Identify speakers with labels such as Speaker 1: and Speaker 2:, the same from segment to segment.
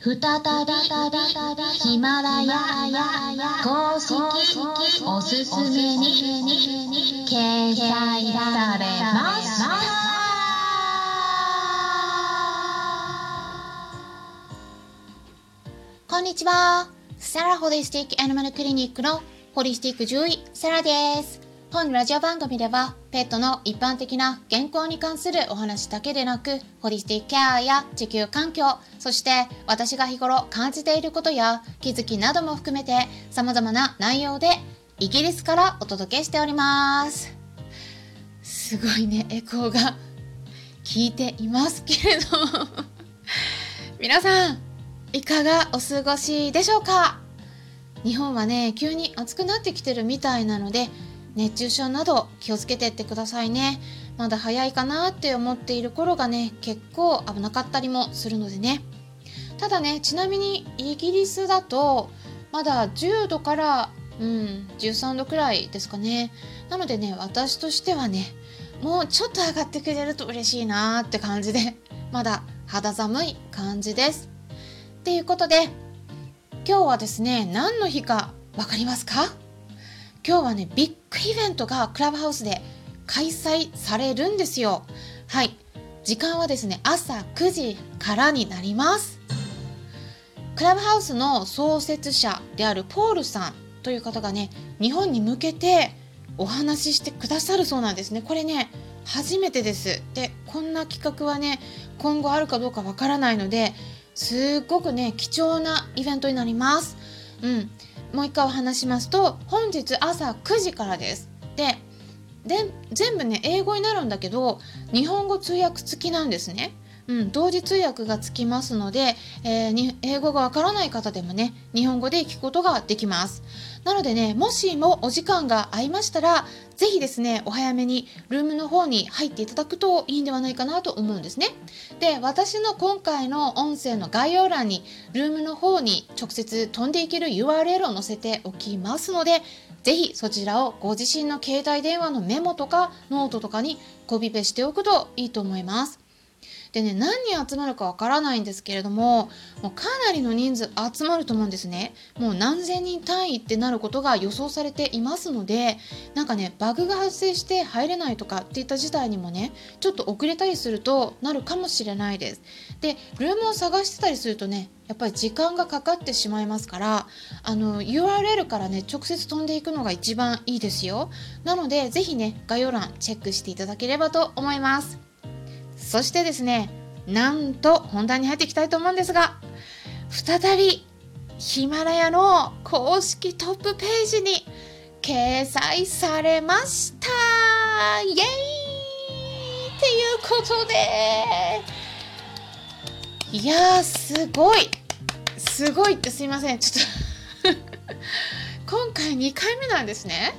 Speaker 1: 再びヒマラヤ公式おすすめに掲載されましたこんにちは。サラホリスティックアニマルクリニックのホリスティック獣医サラです。本ラジオ番組ではペットの一般的な健康に関するお話だけでなくホリスティックケアや地球環境そして私が日頃感じていることや気づきなども含めて様々な内容でイギリスからお届けしております。すごいねエコーが聞いていますけれど 皆さんいかがお過ごしでしょうか？日本はね急に暑くなってきてるみたいなので熱中症など気をつけてってくださいね。まだ早いかなって思っている頃がね結構危なかったりもするのでね。ただねちなみにイギリスだとまだ10度からうん13度くらいですかね。なのでね私としてはねもうちょっと上がってくれると嬉しいなーって感じで まだ肌寒い感じです。っていうことで今日はですね何の日か分かりますか？今日はねビッグイベントがクラブハウスで開催されるんですよ。はい。時間はですね朝9時からになります。クラブハウスの創設者であるポールさんという方がね日本に向けてお話ししてくださるそうなんですね。これね初めてです。でこんな企画はね今後あるかどうかわからないのですっごくね貴重なイベントになります。うん。もう一回お話しますと本日朝9時からです。でで全部ね英語になるんだけど日本語通訳付きなんですね。うん、同時通訳がつきますので、えー、英語がわからない方でもね、日本語で聞くことができます。なのでね、もしもお時間が合いましたら、ぜひですね、お早めにルームの方に入っていただくといいんではないかなと思うんですね。で、私の今回の音声の概要欄に、ルームの方に直接飛んでいける URL を載せておきますので、ぜひそちらをご自身の携帯電話のメモとかノートとかにコピペしておくといいと思います。でね何人集まるかわからないんですけれどももうかなりの人数集まると思うんですね。もう何千人単位ってなることが予想されていますのでなんかねバグが発生して入れないとかっていった事態にもねちょっと遅れたりするとなるかもしれないです。でルームを探してたりするとねやっぱり時間がかかってしまいますからあの URL からね直接飛んでいくのが一番いいですよ。なので是非ね概要欄チェックしていただければと思います。そしてですね、なんと本題に入っていきたいと思うんですが、再びヒマラヤの公式トップページに掲載されましたイエーイっていうことで、いや、すごいすごいってすいません。ちょっと今回2回目なんですね。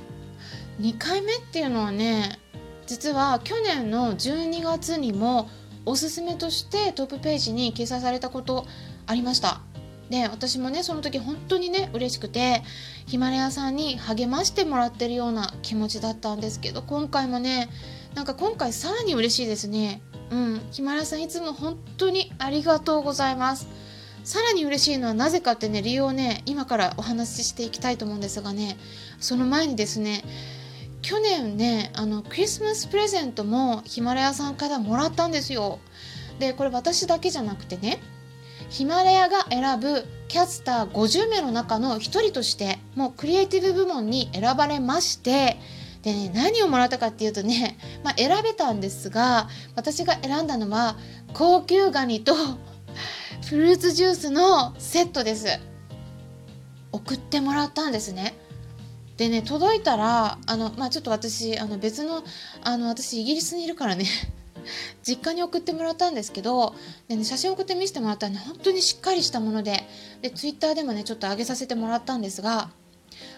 Speaker 1: 2回目っていうのはね、実は去年の12月にもおすすめとしてトップページに掲載されたことありました。で私もねその時本当にね嬉しくてヒマラヤさんに励ましてもらってるような気持ちだったんですけど今回もねなんか今回さらに嬉しいですね。うんヒマラヤさんいつも本当にありがとうございます。さらに嬉しいのはなぜかってね理由をね今からお話ししていきたいと思うんですがねその前にですね去年ねあのクリスマスプレゼントもヒマラヤさんからもらったんですよ。でこれ私だけじゃなくてねヒマラヤが選ぶキャスター50名の中の1人としてもうクリエイティブ部門に選ばれましてでね何をもらったかっていうとね、まあ、選べたんですが私が選んだのは高級ガニとフルーツジュースのセットです。送ってもらったんですね。でね届いたらあの、まあ、ちょっと私あの別のあの私イギリスにいるからね 実家に送ってもらったんですけどで、ね、写真送って見せてもらったらね本当にしっかりしたものででツイッターでもねちょっと上げさせてもらったんですが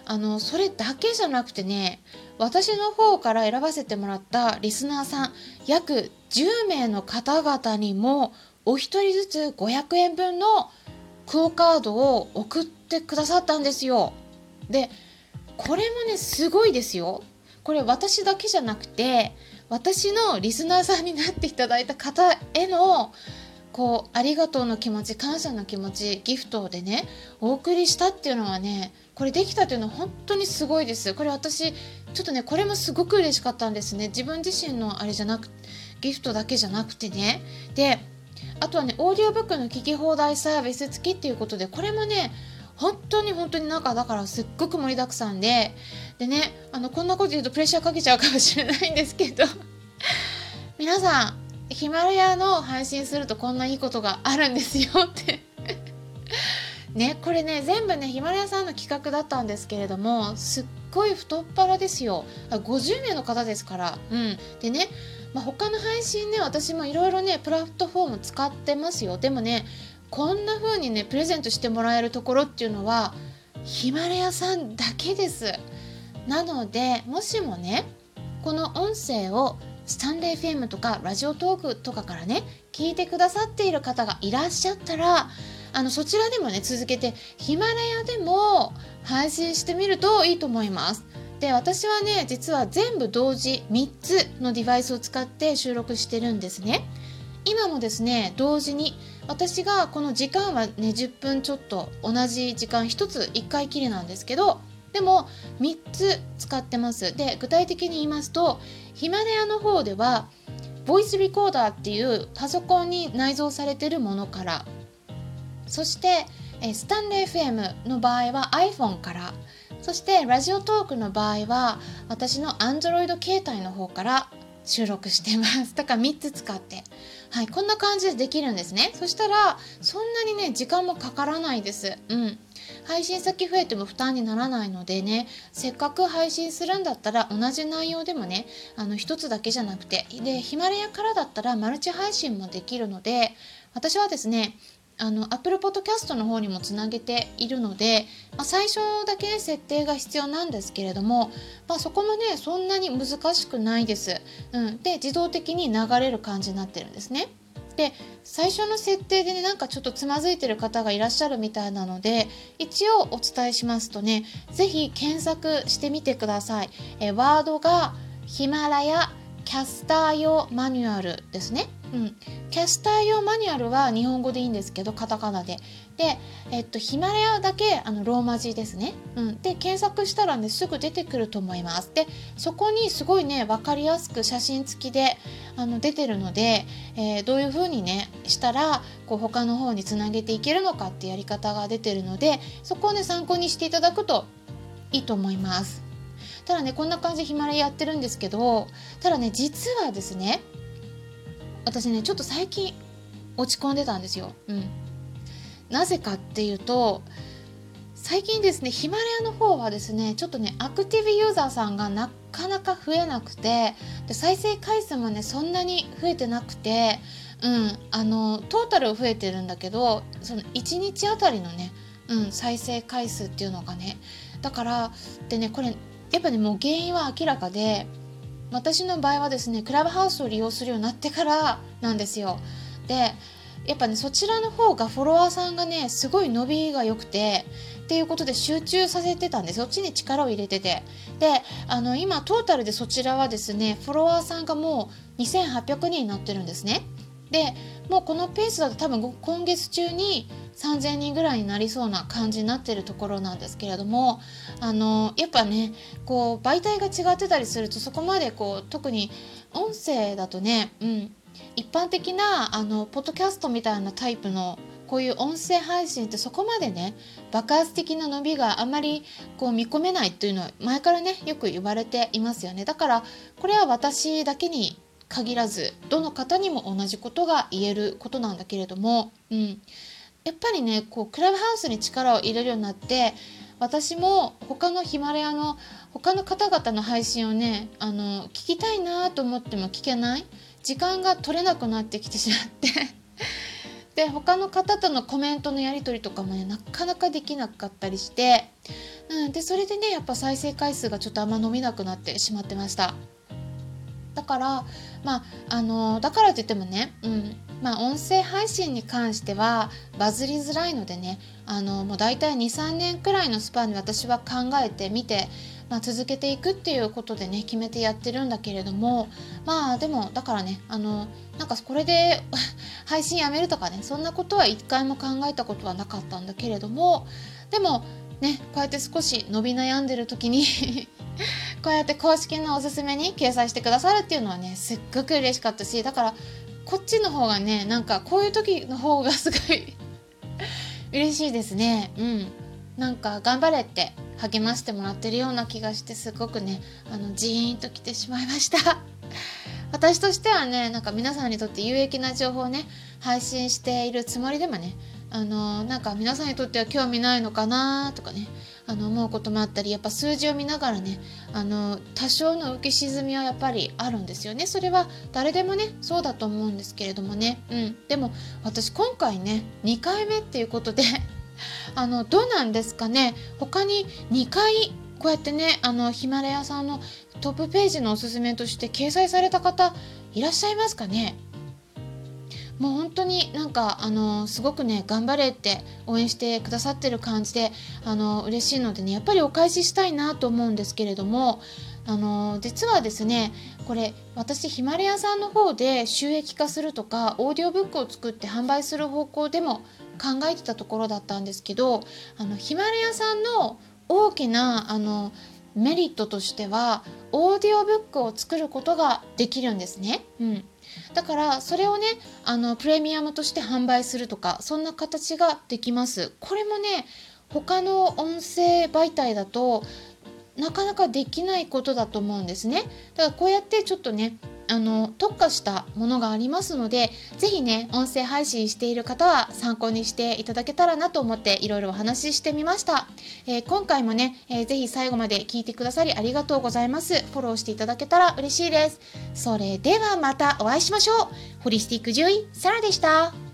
Speaker 1: あのそれだけじゃなくてね私の方から選ばせてもらったリスナーさん約10名の方々にもお一人ずつ500円分のクオカードを送ってくださったんですよ。でこれもねすごいですよ。これ私だけじゃなくて私のリスナーさんになっていただいた方へのこうありがとうの気持ち感謝の気持ちギフトでねお送りしたっていうのはねこれできたっていうのは本当にすごいです。これ私ちょっとねこれもすごく嬉しかったんですね。自分自身のあれじゃなくギフトだけじゃなくてね。であとはねオーディオブックの聞き放題サービス付きっていうことでこれもね本当に本当になんかだからすっごく盛りだくさんででねあのこんなこと言うとプレッシャーかけちゃうかもしれないんですけど 皆さんヒマラヤの配信するとこんないいことがあるんですよって。ねこれね全部ねヒマラヤさんの企画だったんですけれどもすっごい太っ腹ですよ。50名の方ですから。うん。でねまあ、他の配信ね私もいろいろねプラットフォーム使ってますよ。でもねこんな風にねプレゼントしてもらえるところっていうのはヒマラヤさんだけです。なのでもしもねこの音声をスタンレー FM とかラジオトークとかからね聞いてくださっている方がいらっしゃったらあのそちらでもね続けてヒマラヤでも配信してみるといいと思います。で私はね実は全部同時3つのデバイスを使って収録してるんですね。今もですね同時に私がこの時間はね10分ちょっと同じ時間1つ1回きりなんですけどでも3つ使ってます。で具体的に言いますとヒマラヤの方ではボイスリコーダーっていうパソコンに内蔵されてるものからそしてスタンレー FM の場合は iPhone からそしてラジオトークの場合は私の Android 携帯の方から収録してます。だから3つ使って。はいこんな感じでできるんですね。そしたらそんなにね時間もかからないです。うん。配信先増えても負担にならないのでねせっかく配信するんだったら同じ内容でもねあの1つだけじゃなくてでヒマラヤからだったらマルチ配信もできるので私はですねあの Apple Podcast の方にもつなげているので、まあ、最初だけ、ね、設定が必要なんですけれども、まあ、そこもねそんなに難しくないです。うん、で自動的に流れる感じになってるんですね。で最初の設定でねなんかちょっとつまずいてる方がいらっしゃるみたいなので一応お伝えしますとね是非検索してみてください。えワードがヒマラヤキャスター用マニュアルですね。うん、キャスター用マニュアルは日本語でいいんですけどカタカナで。で、えっと、ヒマラヤだけあのローマ字ですね、うん、で検索したらねすぐ出てくると思います。でそこにすごいね分かりやすく写真付きであの出てるので、えー、どういう風にねしたらこう他の方につなげていけるのかってやり方が出てるのでそこをね参考にしていただくといいと思います。ただねこんな感じでヒマラヤやってるんですけどただね実はですね私ねちょっと最近落ち込んでたんですよ。うん、なぜかっていうと最近ですねヒマラヤの方はですねちょっとねアクティブユーザーさんがなかなか増えなくてで再生回数もねそんなに増えてなくて、うん、あのトータル増えてるんだけどその1日あたりのね、うん、再生回数っていうのがねだからでねこれやっぱねもう原因は明らかで私の場合はですねクラブハウスを利用するようになってからなんですよ。でやっぱねそちらの方がフォロワーさんがねすごい伸びが良くてっていうことで集中させてたんです。そっちに力を入れてて。であの今トータルでそちらはですねフォロワーさんがもう2800人になってるんですね。でもうこのペースだと多分今月中に3000人ぐらいになりそうな感じになってるところなんですけれどもあのやっぱねこう媒体が違ってたりするとそこまでこう特に音声だとね、うん、一般的なあのポッドキャストみたいなタイプのこういう音声配信ってそこまでね爆発的な伸びがあまりこう見込めないっていうのは前からねよく言われていますよね。だからこれは私だけに限らずどの方にも同じことが言えることなんだけれども、うん、やっぱりねこうクラブハウスに力を入れるようになって私も他のヒマラヤの他の方々の配信をねあの聞きたいなと思っても聞けない時間が取れなくなってきてしまって。で他の方とのコメントのやり取りとかもねなかなかできなかったりして、うん、でそれでねやっぱ再生回数がちょっとあんま伸びなくなってしまってました。だからまああのだからといってもね、うんまあ、音声配信に関してはバズりづらいのでねあのもう大体23年くらいのスパンで私は考えてみてまあ、続けていくっていうことでね決めてやってるんだけれどもまあでもだからねあのなんかこれで 配信やめるとかねそんなことは一回も考えたことはなかったんだけれどもでもねこうやって少し伸び悩んでる時に こうやって公式のおすすめに掲載してくださるっていうのはねすっごく嬉しかったしだからこっちの方がねなんかこういう時の方がすごい 嬉しいですね。うん。なんか頑張れって励ましてもらってるような気がしてすごくねあのジーンと来てしまいました。私としてはねなんか皆さんにとって有益な情報をね配信しているつもりでもねあのなんか皆さんにとっては興味ないのかなとかね。あの思うこともあったりやっぱ数字を見ながらねあの多少の浮き沈みはやっぱりあるんですよね。それは誰でもねそうだと思うんですけれどもね。うん。でも私今回ね2回目っていうことで あのどうなんですかね。他に2回こうやってねあのヒマラヤさんのトップページのおすすめとして掲載された方いらっしゃいますかね？もう本当になんかあのすごくね頑張れって応援してくださってる感じであの嬉しいのでねやっぱりお返ししたいなと思うんですけれどもあの実はですねこれ私ヒマラヤさんの方で収益化するとかオーディオブックを作って販売する方向でも考えてたところだったんですけどあのヒマラヤさんの大きなあのメリットとしてはオーディオブックを作ることができるんですね。うん、だからそれをねあのプレミアムとして販売するとかそんな形ができます。これもね他の音声媒体だとなかなかできないことだと思うんですね。だからこうやってちょっとねあの特化したものがありますので是非ね音声配信している方は参考にしていただけたらなと思っていろいろお話ししてみました、えー、今回もね、えー、ぜ最後まで聞いてくださりありがとうございます。フォローしていただけたら嬉しいです。それではまたお会いしましょう。ホリスティック獣医サラでした。